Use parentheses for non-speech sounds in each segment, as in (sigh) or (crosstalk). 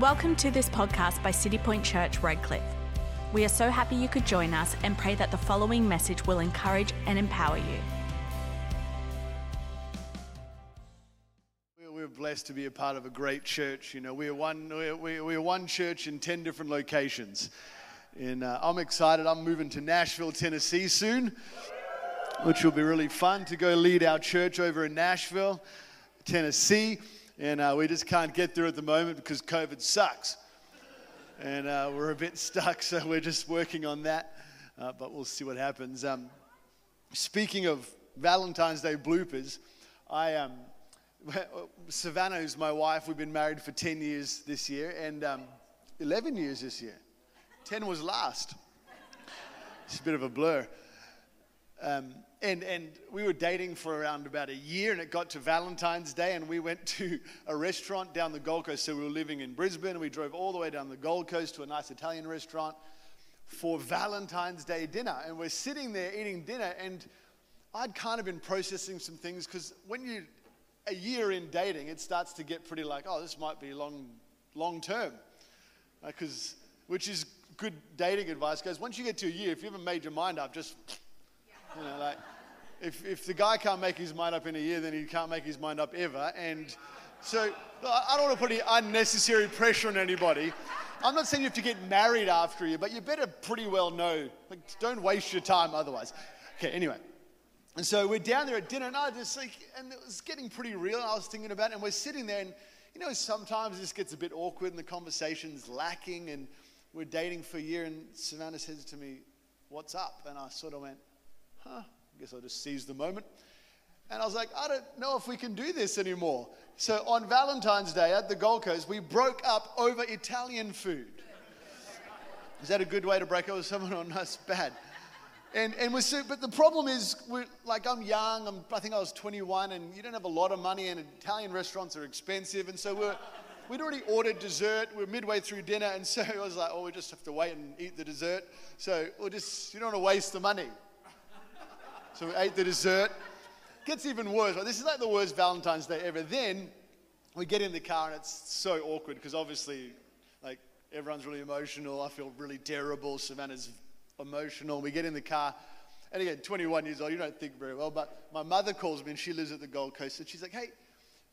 Welcome to this podcast by Citipointe Church, Redcliffe. We are so happy you could join us and pray that the following message will encourage and empower you. We're- blessed to be a part of a great church. You know, we're one, we're we're one church in 10 different locations. And uh, I'm excited. I'm moving to Nashville, Tennessee soon, which will be really fun to go lead our church over in Nashville, Tennessee. And uh, we just can't get there at the moment because COVID sucks. And uh, we're a bit stuck, so we're just working on that. Uh, but we'll see what happens. Um, speaking of Valentine's Day bloopers, I um, (laughs) Savannah, who's my wife, we've been married for 10 years this year and um, 11 years this year. 10 was last. It's a bit of a blur. Um, and, and we were dating for around about a year, and it got to Valentine's Day, and we went to (laughs) a restaurant down the Gold Coast. So we were living in Brisbane, and we drove all the way down the Gold Coast to a nice Italian restaurant for Valentine's Day dinner. And we're sitting there eating dinner, and I'd kind of been processing some things because when you a year in dating, it starts to get pretty like, oh, this might be long, long term, uh, because which is good dating advice. Because once you get to a year, if you haven't made your mind up, just you know, like if if the guy can't make his mind up in a year, then he can't make his mind up ever. And so I don't want to put any unnecessary pressure on anybody. I'm not saying you have to get married after a year, but you better pretty well know. Like, don't waste your time otherwise. Okay, anyway. And so we're down there at dinner, and I just like, and it was getting pretty real. I was thinking about it, and we're sitting there, and you know, sometimes this gets a bit awkward, and the conversation's lacking, and we're dating for a year, and Savannah says to me, "What's up?" And I sort of went, "Huh." I guess I'll just seize the moment. And I was like, I don't know if we can do this anymore. So on Valentine's Day at the Gold Coast, we broke up over Italian food. Is that a good way to break up with someone (laughs) or oh, no? It's bad. And, and we're so, but the problem is, we're, like I'm young, I'm, I think I was 21, and you don't have a lot of money, and Italian restaurants are expensive. And so we're, we'd already ordered dessert. We're midway through dinner, and so (laughs) I was like, oh, we just have to wait and eat the dessert. So we'll just, you don't want to waste the money. So we ate the dessert. Gets even worse. Right? This is like the worst Valentine's Day ever. Then we get in the car and it's so awkward because obviously, like, everyone's really emotional. I feel really terrible. Savannah's emotional. We get in the car. And again, 21 years old, you don't think very well. But my mother calls me and she lives at the Gold Coast. And she's like, hey,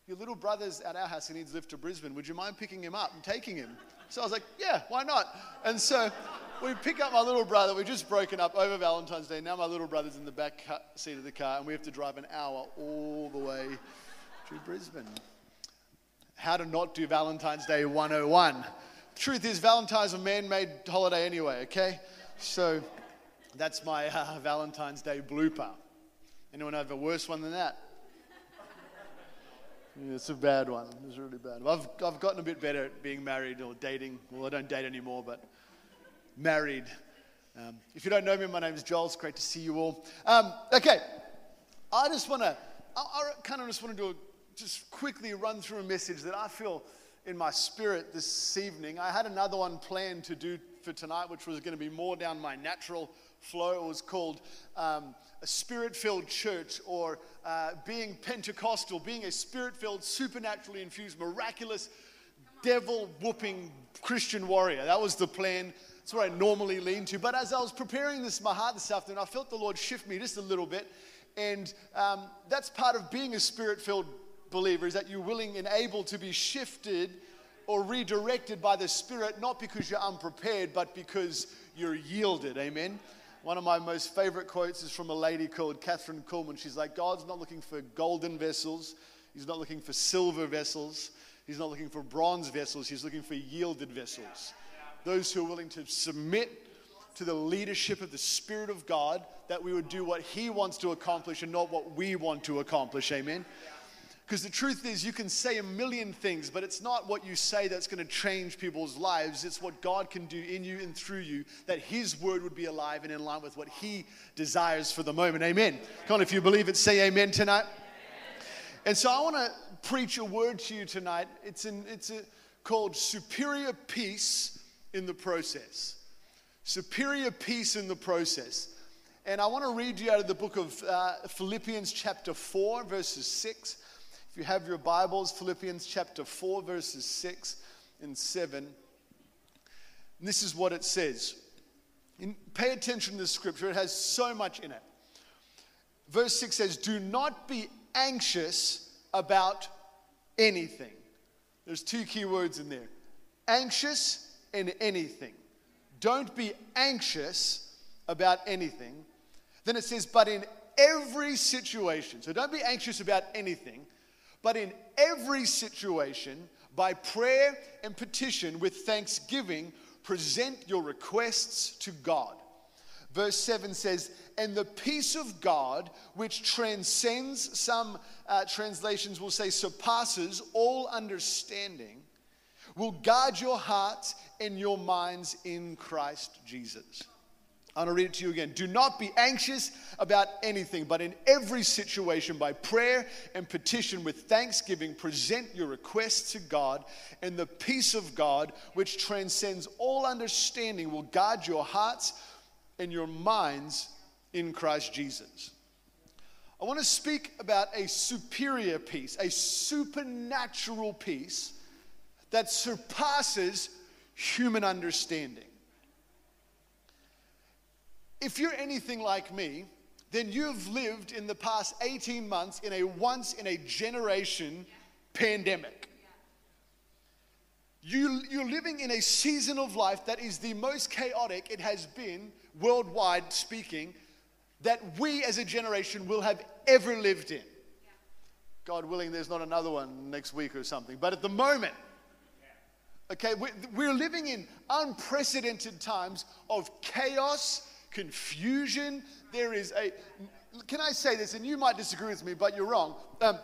your little brother's at our house. He needs a lift to Brisbane. Would you mind picking him up and taking him? So I was like, yeah, why not? And so we pick up my little brother. We've just broken up over Valentine's Day. Now my little brother's in the back seat of the car, and we have to drive an hour all the way to Brisbane. How to not do Valentine's Day 101. Truth is, Valentine's a man made holiday anyway, okay? So that's my uh, Valentine's Day blooper. Anyone have a worse one than that? Yeah, it's a bad one. It's really bad. I've, I've gotten a bit better at being married or dating. Well, I don't date anymore, but married. Um, if you don't know me, my name is Joel. It's great to see you all. Um, okay, I just want to, I, I kind of just want to do a, just quickly run through a message that I feel in my spirit this evening. I had another one planned to do for tonight, which was going to be more down my natural flow. It was called um, a spirit filled church or uh, being Pentecostal, being a spirit filled, supernaturally infused, miraculous, devil whooping Christian warrior. That was the plan. That's where I normally lean to. But as I was preparing this, my heart this afternoon, I felt the Lord shift me just a little bit. And um, that's part of being a spirit filled believer, is that you're willing and able to be shifted or redirected by the Spirit, not because you're unprepared, but because you're yielded. Amen. One of my most favorite quotes is from a lady called Kathryn Kuhlman. She's like, God's not looking for golden vessels, He's not looking for silver vessels, He's not looking for bronze vessels, He's looking for yielded vessels. Those who are willing to submit to the leadership of the Spirit of God, that we would do what He wants to accomplish and not what we want to accomplish. Amen. Because the truth is, you can say a million things, but it's not what you say that's going to change people's lives. It's what God can do in you and through you, that His word would be alive and in line with what He desires for the moment. Amen. Come on, if you believe it, say amen tonight. And so I want to preach a word to you tonight. It's, in, it's a, called Superior Peace in the Process. Superior Peace in the Process. And I want to read you out of the book of uh, Philippians, chapter 4, verses 6. If you have your Bibles, Philippians chapter 4, verses 6. and 7. And this is what it says. In, pay attention to the scripture, it has so much in it. Verse 6 says, Do not be anxious about anything. There's two key words in there anxious and anything. Don't be anxious about anything. Then it says, But in every situation, so don't be anxious about anything, but in every situation, by prayer and petition with thanksgiving, present your requests to God. Verse 7 says, And the peace of God, which transcends, some uh, translations will say surpasses all understanding, will guard your hearts and your minds in Christ Jesus. I'm going to read it to you again. Do not be anxious about anything, but in every situation, by prayer and petition with thanksgiving, present your requests to God, and the peace of God, which transcends all understanding, will guard your hearts and your minds in Christ Jesus. I want to speak about a superior peace, a supernatural peace that surpasses human understanding. If you're anything like me, then you've lived in the past 18 months in a once in a generation pandemic. You, you're living in a season of life that is the most chaotic it has been, worldwide speaking, that we as a generation will have ever lived in. God willing, there's not another one next week or something. But at the moment, okay, we're living in unprecedented times of chaos confusion. There is a, can I say this, and you might disagree with me, but you're wrong, um,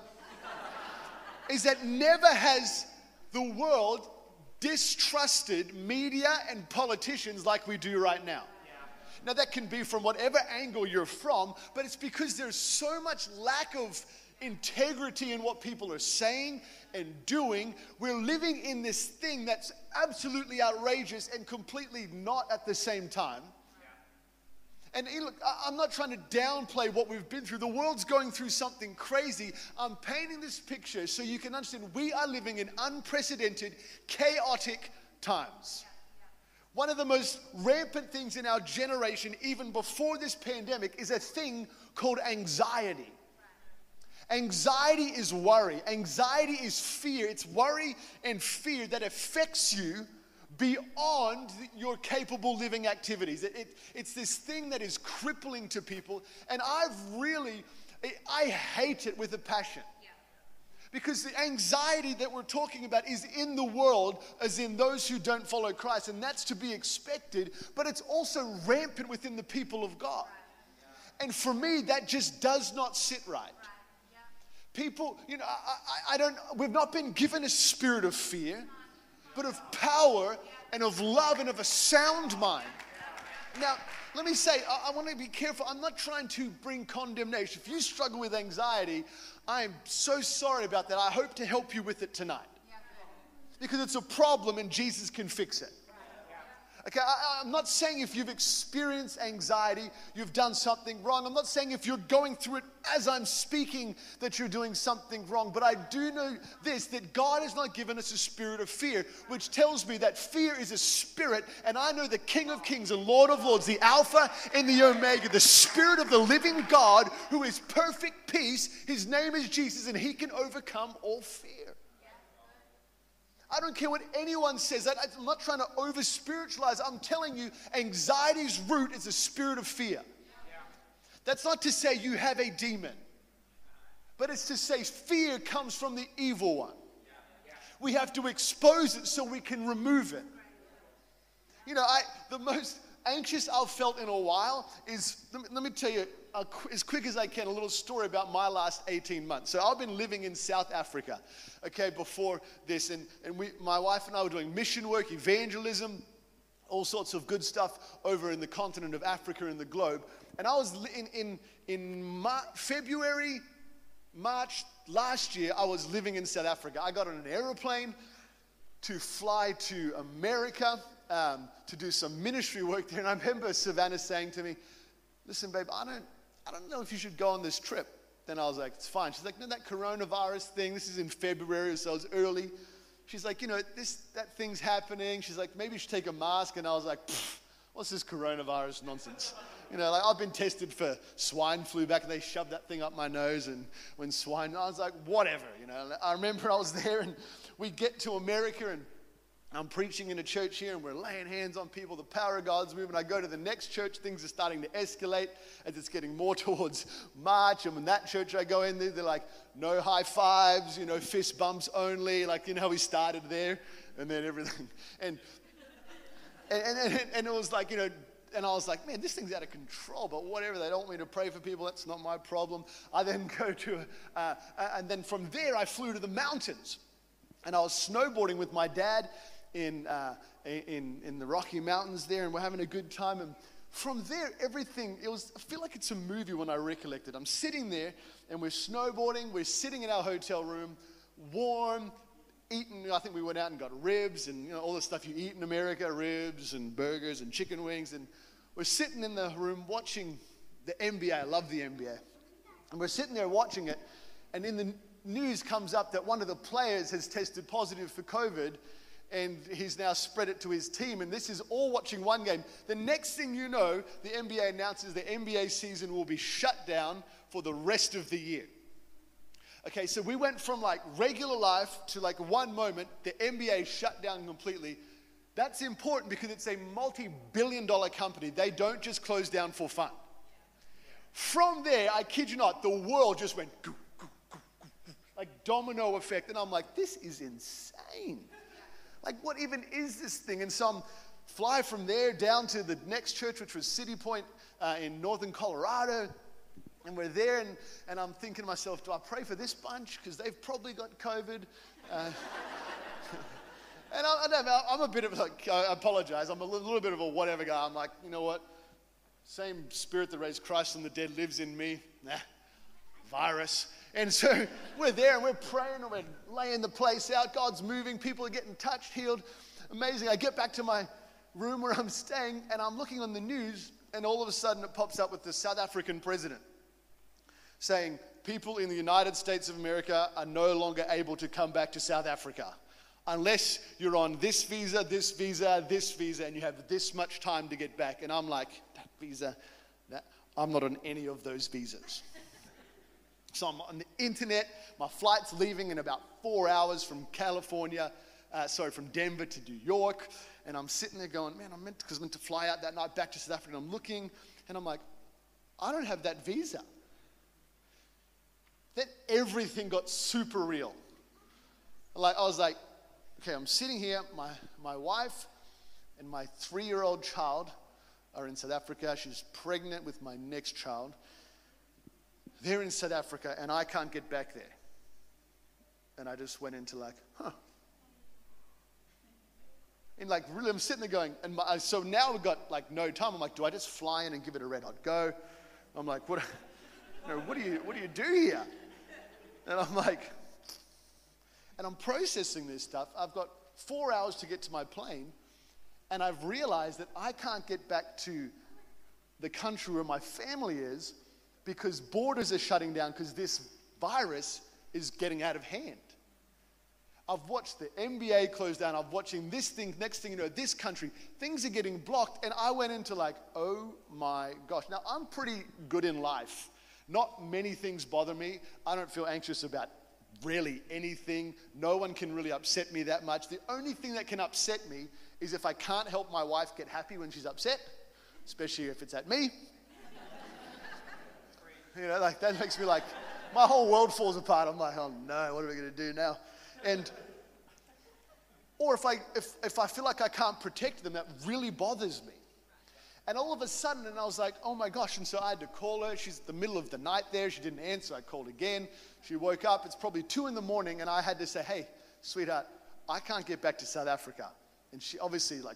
is that never has the world distrusted media and politicians like we do right now. Now, that can be from whatever angle you're from, but it's because there's so much lack of integrity in what people are saying and doing. We're living in this thing that's absolutely outrageous and completely not at the same time. And look, I'm not trying to downplay what we've been through. The world's going through something crazy. I'm painting this picture so you can understand we are living in unprecedented, chaotic times. One of the most rampant things in our generation, even before this pandemic, is a thing called anxiety. Anxiety is worry. Anxiety is fear. It's worry and fear that affects you beyond your capable living activities. It, it, it's this thing that is crippling to people, and I've really, I hate it with a passion. Because the anxiety that we're talking about is in the world, as in those who don't follow Christ, and that's to be expected, but it's also rampant within the people of God. And for me, that just does not sit right. People, you know, I, I, don't, we've not been given a spirit of fear but of power and of love and of a sound mind. Now, let me say, I, I want to be careful. I'm not trying to bring condemnation. If you struggle with anxiety, I am so sorry about that. I hope to help you with it tonight. Because it's a problem and Jesus can fix it. Okay, I, am not saying if you've experienced anxiety, you've done something wrong. I'm not saying if you're going through it as I'm speaking that you're doing something wrong. But I do know this that God has not given us a spirit of fear, which tells me that fear is a spirit. And I know the King of Kings and Lord of Lords, the Alpha and the Omega, the Spirit of the living God who is perfect peace. His name is Jesus, and he can overcome all fear. I don't care what anyone says. I'm not trying to over spiritualize. I'm telling you, anxiety's root is a spirit of fear. That's not to say you have a demon, but it's to say fear comes from the evil one. We have to expose it so we can remove it. You know, I, the most anxious I've felt in a while is, let me, let me tell you, as quick as I can, a little story about my last 18 months. So I've been living in South Africa, okay, before this, and, and we, my wife and I were doing mission work, evangelism, all sorts of good stuff over in the continent of Africa and the globe. And I was in, in, in Mar- February, March last year, I was living in South Africa. I got on an aeroplane to fly to America um, to do some ministry work there. And I remember Savannah saying to me, Listen, babe, I don't, I don't know if you should go on this trip. Then I was like, It's fine. She's like, No, that coronavirus thing, this is in February, so it's early. she's like, you know, this, that thing's happening. She's like, maybe you should take a mask. And I was like, what's this coronavirus nonsense? You know, like I've been tested for swine flu back and they shoved that thing up my nose. And when swine, I was like, whatever, you know. I remember I was there and we get to America and I'm preaching in a church here and we're laying hands on people. The power of God's moving. I go to the next church, things are starting to escalate as it's getting more (laughs) towards March. And when that church I go in, they're, they're like, no high fives, you know, fist bumps only. Like, you know how we started there? And then everything. (laughs) And, and, and, and it was like, you know, and I was like, man, this thing's out of control, but whatever. They don't want me to pray for people. That's not my problem. I then (laughs) go to, uh, and then from there, I flew to the mountains. And I was snowboarding with my dad in, uh, in, in the Rocky Mountains there, and we're having a good time. And from there, everything, it was, I feel like it's a movie when I recollect it. I'm sitting there, and we're snowboarding, we're sitting in our hotel room, warm, eating, I think we went out and got ribs and you know, all the stuff you eat in America, ribs and burgers and chicken wings. And we're sitting in the room watching the NBA. I love the NBA. And we're sitting there watching it, and in the news comes up that one of the players has tested positive for COVID and he's now spread it to his team. And this is all watching one game. The next thing you know, the NBA announces the NBA season will be shut down for the rest of the year. Okay, so we went from like regular life to like one moment, the NBA shut down completely. That's important because it's a multi billion dollar company. They don't just close down for fun. From there, I kid you not, the world just went like domino effect. And I'm like, this is insane. Like, what even is this thing? And so I'm fly from there down to the next church, which was Citipointe uh, in northern Colorado. And we're there, and, and I'm thinking to myself, do I pray for this bunch? Because they've probably got COVID. Uh, (laughs) and I, I don't know, I'm a bit of like, I apologize, I'm a little bit of a whatever guy. I'm like, you know what? Same spirit that raised Christ from the dead lives in me. Nah, virus. And so (laughs) we're there and we're praying and we're laying the place out. God's moving. People are getting touched, healed. Amazing. I get back to my room where I'm staying and I'm looking on the news, and all of a sudden it pops up with the South African president saying, People in the United States of America are no longer able to come back to South Africa unless you're on this visa, this visa, this visa, and you have this much time to get back. And I'm like, That visa, that, I'm not on any of those visas. So I'm on the internet. My flight's leaving in about four hours from California, uh, sorry, from Denver to New York. And I'm sitting there going, man, I'm meant because I'm meant to fly out that night back to South Africa. And I'm looking, and I'm like, I don't have that visa. Then everything got super real. Like I was like, okay, I'm sitting here. My my wife and my three-year-old child are in South Africa. She's pregnant with my next child. They're in South Africa and I can't get back there. And I just went into like, huh. And like, really, I'm sitting there going, and my, so now we've got like no time. I'm like, do I just fly in and give it a red hot go? I'm like, what, (laughs) you know, what, do, you, what do you do here? And I'm like, and I'm processing this stuff. I've got four hours to get to my plane, and I've realized that I can't get back to the country where my family is because borders are shutting down because this virus is getting out of hand. I've watched the NBA close down. I'm watching this thing. Next thing you know, this country, things are getting blocked. And I went into like, oh my gosh. Now, I'm pretty good in life. Not many things bother me. I don't feel anxious about really anything. No one can really upset me that much. The only thing that can upset me is if I can't help my wife get happy when she's upset, especially if it's at me. You know, like that makes me like, my whole world falls apart. I'm like, oh no, what are we going to do now? And, or if I, if, if I feel like I can't protect them, that really bothers me. And all of a sudden, and I was like, oh my gosh. And so I had to call her. She's the middle of the night there. She didn't answer. I called again. She woke up. It's probably two in the morning. And I had to say, hey, sweetheart, I can't get back to South Africa. And she obviously, like,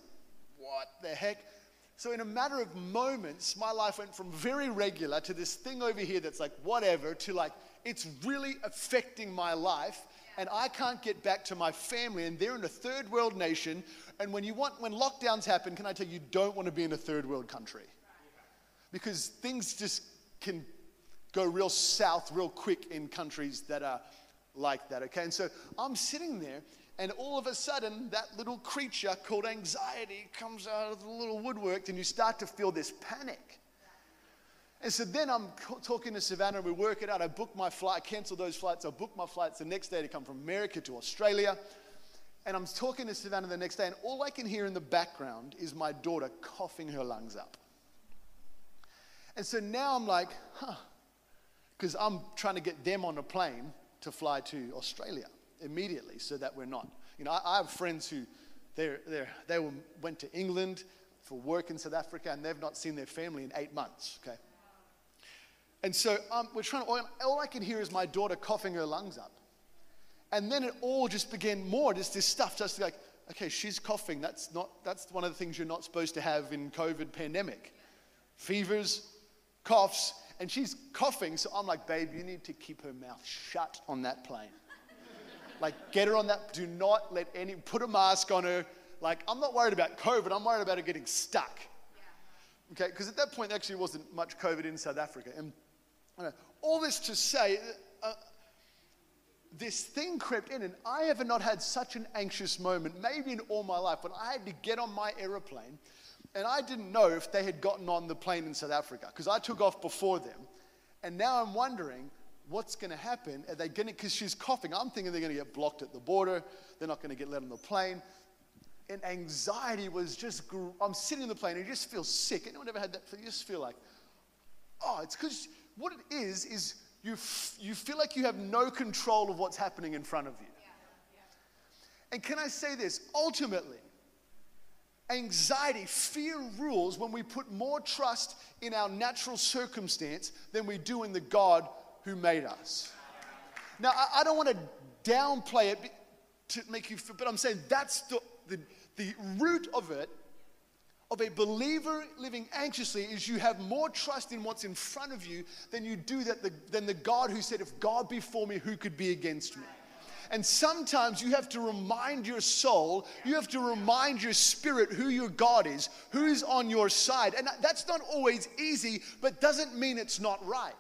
what the heck? So, in a matter of moments, my life went from very regular to this thing over here that's like whatever to like it's really affecting my life. And I can't get back to my family, and they're in a third world nation. And when you want, when lockdowns happen, can I tell you, you don't want to be in a third world country because things just can go real south real quick in countries that are like that. Okay, and so I'm sitting there, And all of a sudden, that little creature called anxiety comes out of the little woodwork, and you start to feel this panic. And so then I'm talking to Savannah, and we work it out. I book my flight, I cancel those flights. I book my flights the next day to come from America to Australia. And I'm talking to Savannah the next day, and all I can hear in the background is my daughter coughing her lungs up. And so now I'm like, huh, because I'm trying to get them on a plane to fly to Australia immediately so that we're not. You know, I, I have friends who they're, they're, they went to England for work in South Africa and they've not seen their family in eight months, okay? And so um, we're trying to, all I can hear is my daughter coughing her lungs up. And then it all just began more, just this stuff, just like, okay, she's coughing. That's not, that's one of the things you're not supposed to have in COVID pandemic. Fevers, coughs, and she's coughing. So I'm like, babe, you need to keep her mouth shut on that plane. Like, get her on that. Do not let any, put a mask on her. Like, I'm not worried about COVID. I'm worried about her getting stuck. Okay, because at that point, there actually wasn't much COVID in South Africa. And all this to say, uh, this thing crept in, and I have not had such an anxious moment, maybe in all my life, when I had to get on my aeroplane, and I didn't know if they had gotten on the plane in South Africa, because I took off before them. And now I'm wondering, what's going to happen? Are they going to, because she's coughing, I'm thinking they're going to get blocked at the border, they're not going to get let on the plane. And anxiety was just, I'm sitting in the plane and you just feel sick. Anyone ever had that? You just feel like, oh, it's because what it is, is you, f- you feel like you have no control of what's happening in front of you. Yeah, yeah. And can I say this? Ultimately, anxiety, fear rules when we put more trust in our natural circumstance than we do in the God who made us. Now, I, I don't want to downplay it to make you feel, but I'm saying that's the, the, the root of it of a believer living anxiously is you have more trust in what's in front of you than you do that the, than the God who said, If God be for me, who could be against me? And sometimes you have to remind your soul, you have to remind your spirit who your God is, who's on your side. And that's not always easy, but doesn't mean it's not right.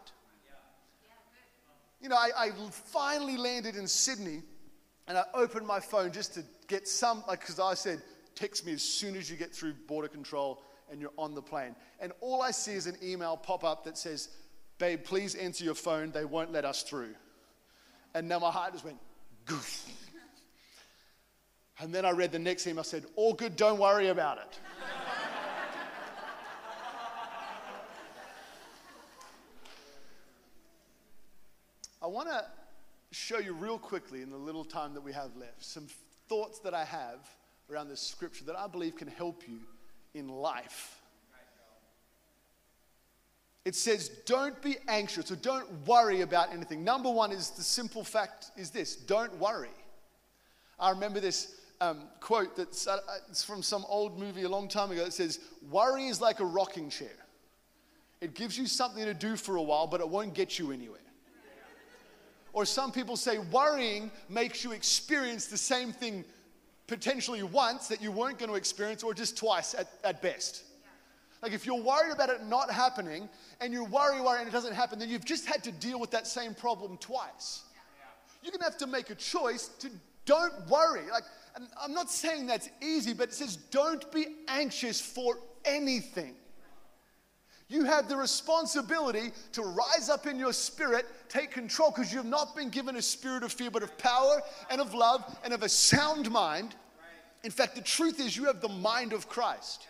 You know, I, I finally landed in Sydney and I opened my phone just to get some, like, because I said, text me as soon as you get through border control and you're on the plane. And all I see is an email pop up that says, Babe, please answer your phone. They won't let us through. And now my heart just went, goof. And then I read the next email I said, All good, don't worry about it. I want to show you real quickly in the little time that we have left some thoughts that I have around this scripture that I believe can help you in life. It says, don't be anxious or don't worry about anything. Number one is the simple fact is this don't worry. I remember this um, quote that's uh, it's from some old movie a long time ago that says, Worry is like a rocking chair. It gives you something to do for a while, but it won't get you anywhere. Or some people say, Worrying makes you experience the same thing potentially once that you weren't going to experience, or just twice at, at best. Like if you're worried about it not happening and you worry, worry, and it doesn't happen, then you've just had to deal with that same problem twice. You're gonna have to make a choice to don't worry. Like, I'm not saying that's easy, but it says don't be anxious for anything. You have the responsibility to rise up in your spirit, take control, because you have not been given a spirit of fear, but of power and of love and of a sound mind. In fact, the truth is, you have the mind of Christ.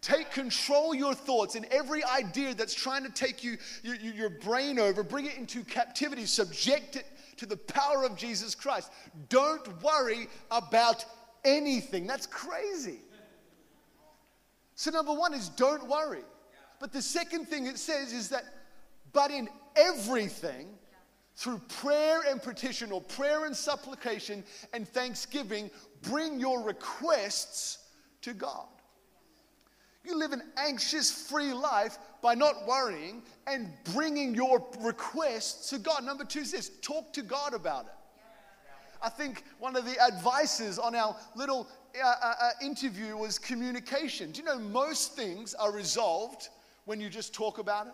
Take control your thoughts and every idea that's trying to take you, your, your brain over, bring it into captivity, subject it to the power of Jesus Christ. Don't worry about anything. That's crazy. So, number one is don't worry. But the second thing it says is that, but in everything, through prayer and petition, or prayer and supplication and thanksgiving, bring your requests to God. You live an anxious free life by not worrying and bringing your requests to God. Number two says, talk to God about it. I think one of the advices on our little uh, uh, uh interview was communication. Do you know most things are resolved when you just talk about it.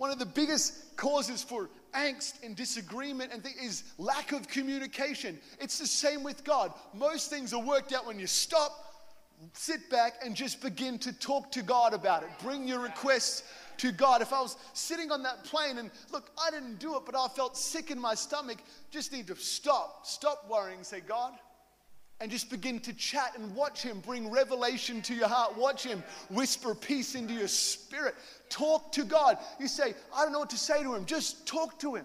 One of the biggest causes for angst and disagreement and th- is lack of communication. It's the same with God. Most things are worked out when you stop, sit back, and just begin to talk to God about it. Bring your requests to God. If I was sitting on that plane and look, I didn't do it, but I felt sick in my stomach, just need to stop, stop worrying, say, God, and just begin to chat and watch Him bring revelation to your heart. Watch Him whisper peace into your spirit. Talk to God. You say, I don't know what to say to Him. Just talk to Him.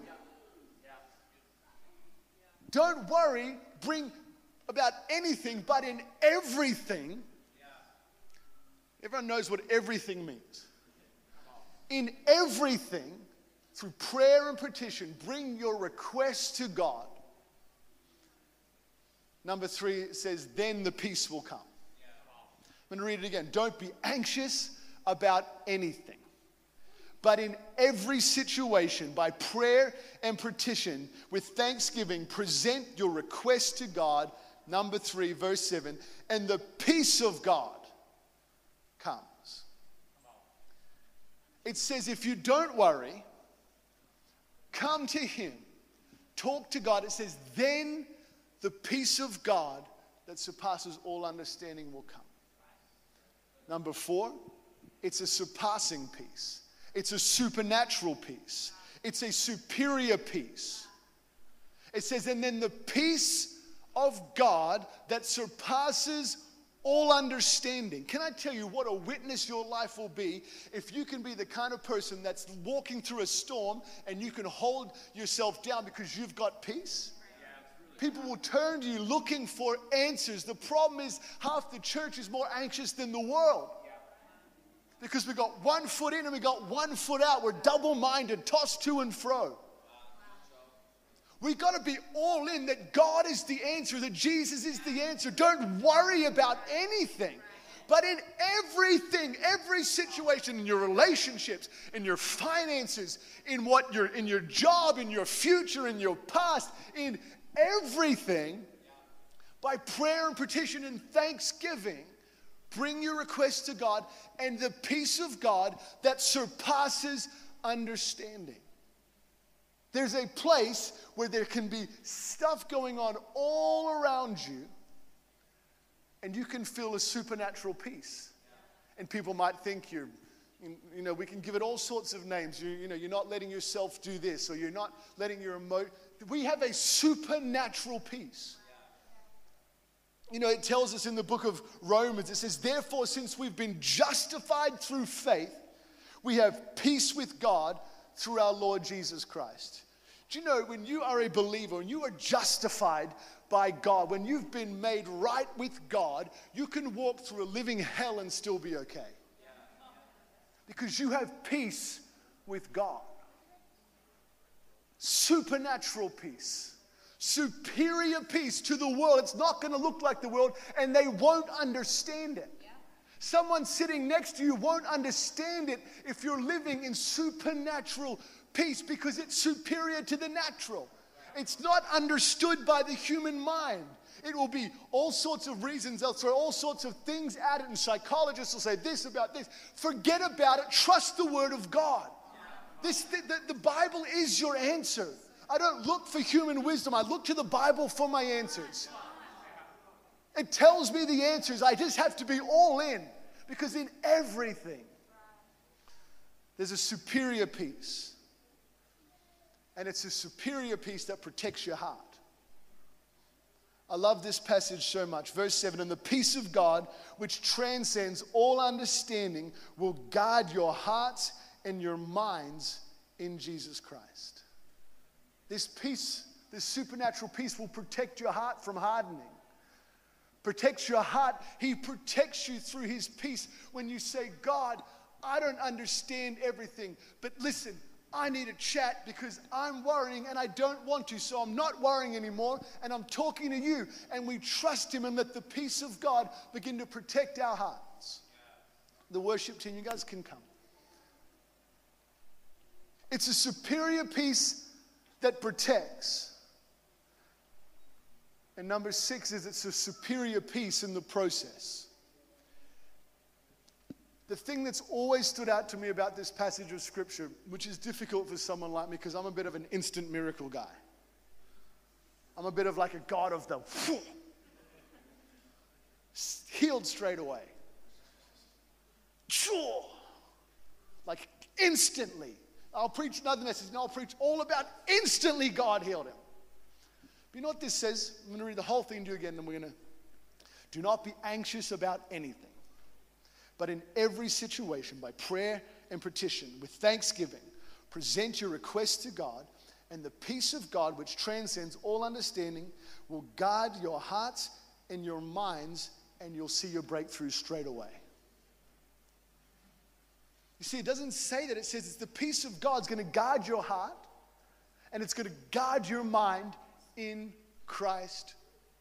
Don't worry, bring about anything, but in everything. Everyone knows what everything means. In everything, through prayer and petition, bring your requests to God Number three, says, then the peace will come. I'm going to read it again. Don't be anxious about anything. But in every situation, by prayer and petition, with thanksgiving, present your request to God. Number three, verse seven, and the peace of God comes. It says, if you don't worry, come to Him, talk to God. It says, then the peace of God that surpasses all understanding will come. Number four, it's a surpassing peace, it's a supernatural peace, it's a superior peace. It says, and then the peace of God that surpasses all understanding. Can I tell you what a witness your life will be if you can be the kind of person that's walking through a storm and you can hold yourself down because you've got peace? People will turn to you looking for answers. The problem is, half the church is more anxious than the world. Because we got one foot in and we got one foot out. We're double minded, tossed to and fro. We've got to be all in that God is the answer, that Jesus is the answer. Don't worry about anything. But in everything, every situation, in your relationships, in your finances, in what you're in your job, in your future, in your past, in everything by prayer and petition and thanksgiving. Bring your requests to God, and the peace of God that surpasses understanding. There's a place where there can be stuff going on all around you, and you can feel a supernatural peace. And people might think you're, you know, we can give it all sorts of names. You, you know, you're not letting yourself do this, or you're not letting your emotion we have a supernatural peace. You know, it tells us in the book of Romans, it says, Therefore, since we've been justified through faith, we have peace with God through our Lord Jesus Christ. Do you know when you are a believer and you are justified by God, when you've been made right with God, you can walk through a living hell and still be okay? Because you have peace with God supernatural peace, superior peace to the world. It's not going to look like the world, and they won't understand it. Someone sitting next to you won't understand it if you're living in supernatural peace because it's superior to the natural. It's not understood by the human mind. It will be all sorts of reasons. They'll throw all sorts of things at it, and psychologists will say this about this. Forget about it. Trust the Word of God. This, the, the, the Bible is your answer. I don't look for human wisdom, I look to the Bible for my answers. It tells me the answers. I just have to be all in because in everything, there's a superior peace. And it's a superior peace that protects your heart. I love this passage so much. Verse 7 And the peace of God, which transcends all understanding, will guard your hearts and your minds in Jesus Christ. This peace, this supernatural peace, will protect your heart from hardening. Protects your heart. He protects you through His peace when you say, God, I don't understand everything, but listen, I need a chat because I'm worrying and I don't want to. So I'm not worrying anymore and I'm talking to you. And we trust Him and let the peace of God begin to protect our hearts. The worship team, you guys can come. It's a superior peace that protects. And number six is it's a superior peace in the process. the thing that's always stood out to me about this passage of scripture, which is difficult for someone like me because I'm a bit of an instant miracle guy. I'm a bit of like a God of the (laughs) healed straight away. Like instantly. I'll preach another message and I'll preach all about instantly God healed him. But you know what this says? I'm going to read the whole thing to you again, and we're going to do not be anxious about anything, but in every situation, by prayer and petition, with thanksgiving, present your requests to God, and the peace of God, which transcends all understanding, will guard your hearts and your minds, and you'll see your breakthrough straight away. You see, it doesn't say that, it says it's the peace of God's going to guard your heart and it's going to guard your mind in Christ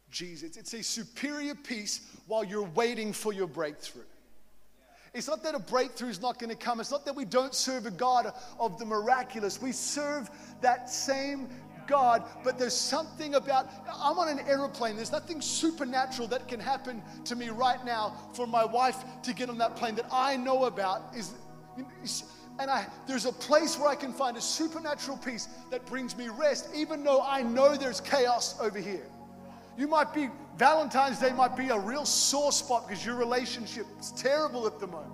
Jesus. It's a superior peace while you're waiting for your breakthrough. It's not that a breakthrough is not going to come. It's not that we don't serve a God of the miraculous. We serve that same God, but there's something about, I'm on an aeroplane. There's nothing supernatural that can happen to me right now for my wife to get on that plane that I know about. Is and I, there's a place where I can find a supernatural peace that brings me rest, even though I know there's chaos over here. You might be, Valentine's Day might be a real sore spot because your relationship is terrible at the moment.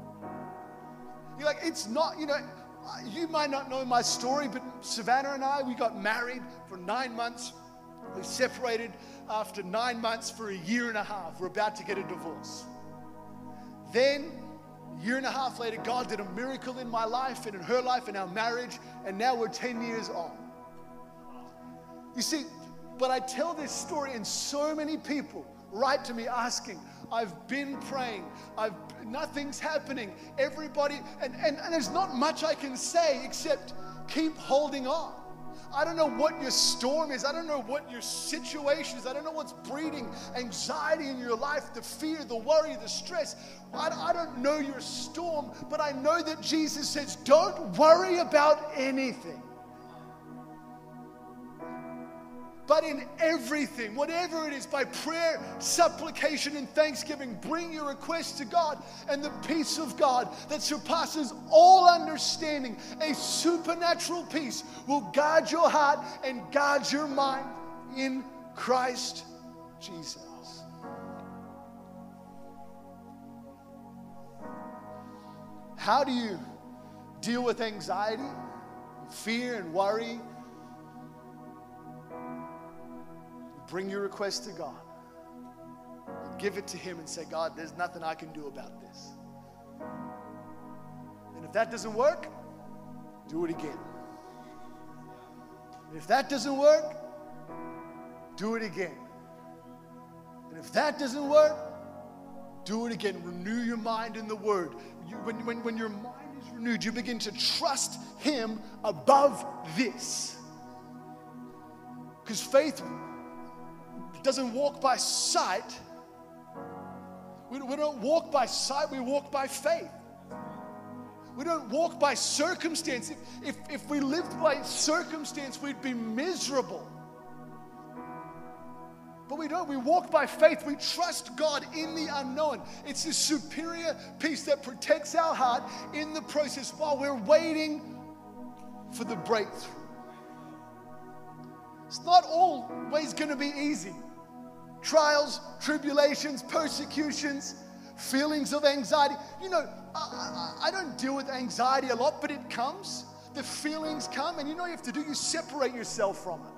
You're like, it's not, you know, you might not know my story, but Savannah and I, we got married for nine months. We separated after nine months for a year and a half. We're about to get a divorce. Then year and a half later, God did a miracle in my life and in her life and our marriage, and now we're 10 years on. You see, but I tell this story, and so many people write to me asking, I've been praying, I've nothing's happening. Everybody, and, and, and there's not much I can say except keep holding on. I don't know what your storm is. I don't know what your situation is. I don't know what's breeding anxiety in your life, the fear, the worry, the stress. I, I don't know your storm, but I know that Jesus says, don't worry about anything. But in everything, whatever it is, by prayer, supplication, and thanksgiving, bring your requests to God, and the peace of God that surpasses all understanding, a supernatural peace, will guard your heart and guard your mind in Christ Jesus. How do you deal with anxiety, fear, and worry? Bring your request to God. Give it to Him and say, God, there's nothing I can do about this. And if that doesn't work, do it again. And if that doesn't work, do it again. And if that doesn't work, do it again. Renew your mind in the Word. You, when, when, when your mind is renewed, you begin to trust Him above this. Because faith doesn't walk by sight. We, we don't walk by sight, we walk by faith. We don't walk by circumstance. If, if, if we lived by circumstance, we'd be miserable. But we don't. We walk by faith. We trust God in the unknown. It's a superior peace that protects our heart in the process while we're waiting for the breakthrough. It's not always going to be easy trials, tribulations, persecutions, feelings of anxiety. You know, I, I, I, don't deal with anxiety a lot, but it comes. The feelings come, and you know you have to do? You separate yourself from it.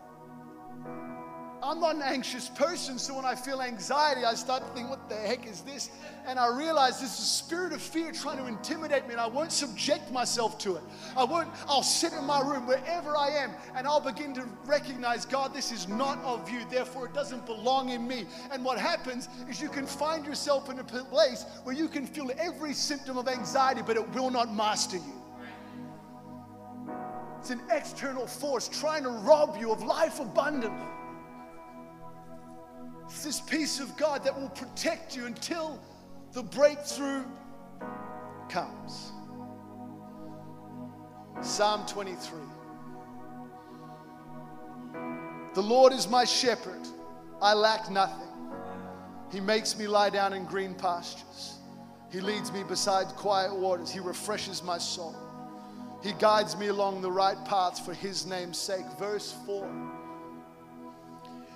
I'm not an anxious person, so when I feel anxiety, I start to think, what the heck is this? And I realize this is a spirit of fear trying to intimidate me, and I won't subject myself to it. I won't, I'll sit in my room wherever I am, and I'll begin to recognize, God, this is not of you, therefore it doesn't belong in me. And what happens is you can find yourself in a place where you can feel every symptom of anxiety, but it will not master you. It's an external force trying to rob you of life abundantly. It's this peace of God that will protect you until the breakthrough comes. Psalm 23. The Lord is my shepherd, I lack nothing. He makes me lie down in green pastures. He leads me beside quiet waters. He refreshes my soul. He guides me along the right paths for his name's sake. Verse 4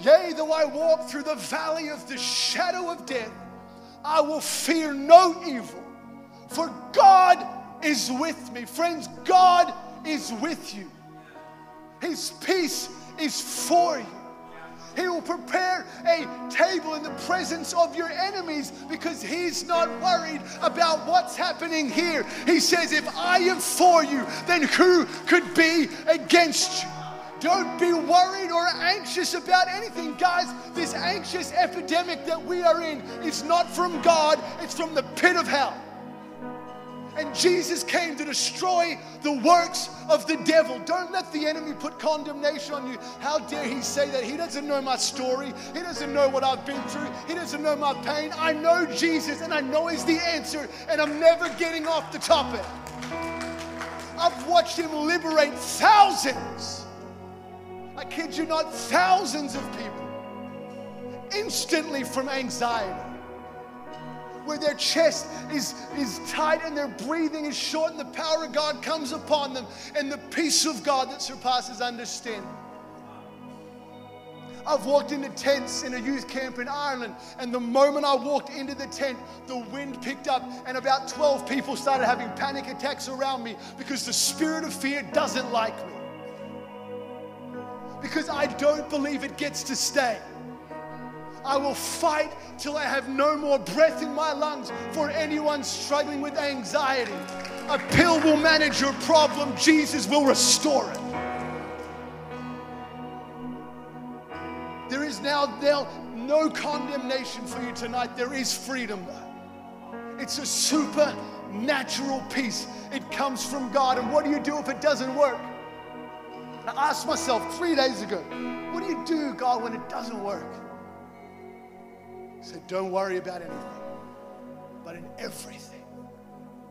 Yea, though I walk through the valley of the shadow of death, I will fear no evil, for God is with me. Friends, God is with you. His peace is for you. He will prepare a table in the presence of your enemies because He's not worried about what's happening here. He says, If I am for you, then who could be against you? Don't be worried or anxious about anything, guys. This anxious epidemic that we are in is not from God, it's from the pit of hell. And Jesus came to destroy the works of the devil. Don't let the enemy put condemnation on you. How dare he say that? He doesn't know my story. He doesn't know what I've been through. He doesn't know my pain. I know Jesus and I know He's the answer, and I'm never getting off the topic. I've watched Him liberate thousands. Kid you not, thousands of people instantly from anxiety where their chest is, is tight and their breathing is short, and the power of God comes upon them, and the peace of God that surpasses understanding. I've walked into tents in a youth camp in Ireland, and the moment I walked into the tent, the wind picked up, and about 12 people started having panic attacks around me because the spirit of fear doesn't like me. Because I don't believe it gets to stay. I will fight till I have no more breath in my lungs for anyone struggling with anxiety. A pill will manage your problem, Jesus will restore it. There is now, now no condemnation for you tonight. There is freedom. It's a supernatural peace. It comes from God. And what do you do if it doesn't work? I asked myself three days ago, what do you do, God, when it doesn't work? He said, Don't worry about anything, but in everything,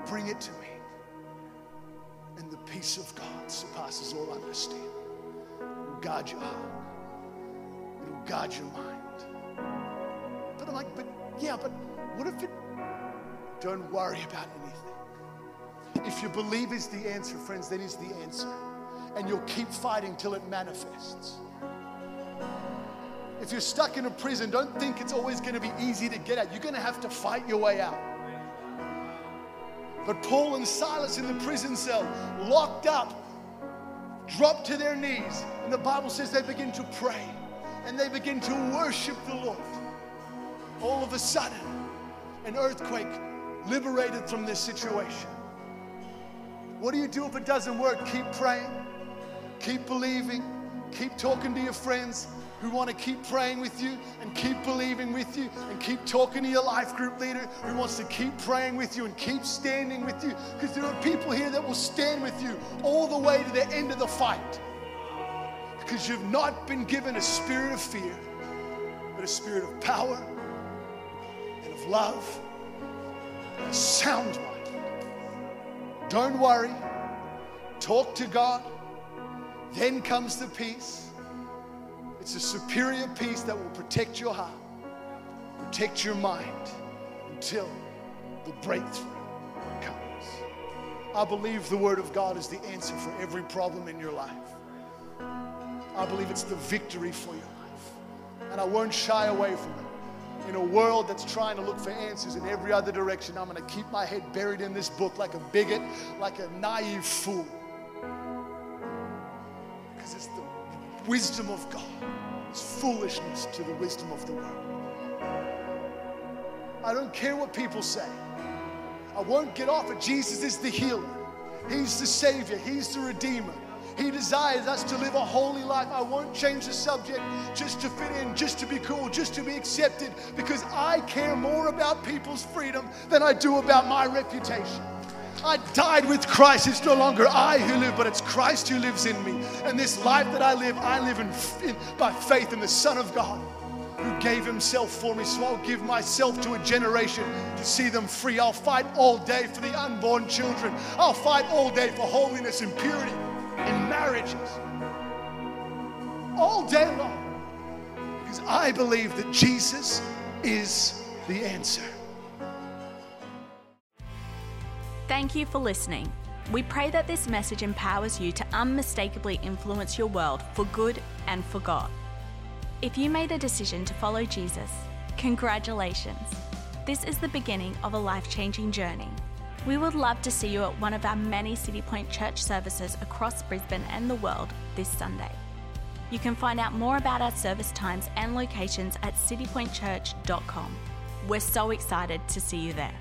bring it to me. And the peace of God surpasses all understanding. It will guard your heart, it will guard your mind. But I'm like, But yeah, but what if it. Don't worry about anything. If you believe is the answer, friends, then is the answer. And you'll keep fighting till it manifests. If you're stuck in a prison, don't think it's always going to be easy to get out. You're going to have to fight your way out. But Paul and Silas in the prison cell, locked up, drop to their knees. And the Bible says they begin to pray and they begin to worship the Lord. All of a sudden, an earthquake liberated from this situation. What do you do if it doesn't work? Keep praying, keep believing, keep talking to your friends, who want to keep praying with you and keep believing with you and keep talking to your life group leader who wants to keep praying with you and keep standing with you. Because there are people here that will stand with you all the way to the end of the fight. Because you've not been given a spirit of fear but a spirit of power and of love and a sound mind. Don't worry. Talk to God then comes the peace it's a superior peace that will protect your heart, protect your mind until the breakthrough comes. I believe the Word of God is the answer for every problem in your life. I believe it's the victory for your life. And I won't shy away from it. In a world that's trying to look for answers in every other direction, I'm going to keep my head buried in this book like a bigot, like a naive fool. Because it's the wisdom of God is foolishness to the wisdom of the world. I don't care what people say. I won't get off it. Jesus is the healer, He's the Savior, He's the Redeemer. He desires us to live a holy life. I won't change the subject just to fit in, just to be cool, just to be accepted, because I care more about people's freedom than I do about my reputation. I died with Christ. It's no longer I who live, but it's Christ who lives in me. And this life that I live, I live in, in, by faith in the Son of God who gave himself for me. So I'll give myself to a generation to see them free. I'll fight all day for the unborn children. I'll fight all day for holiness and purity in marriages. All day long. Because I believe that Jesus is the answer. Thank you for listening. We pray that this message empowers you to unmistakably influence your world for good and for God. If you made a decision to follow Jesus, congratulations. This is the beginning of a life changing journey. We would love to see you at one of our many Citipointe Church services across Brisbane and the world this Sunday. You can find out more about our service times and locations at citipointechurch.com. We're so excited to see you there.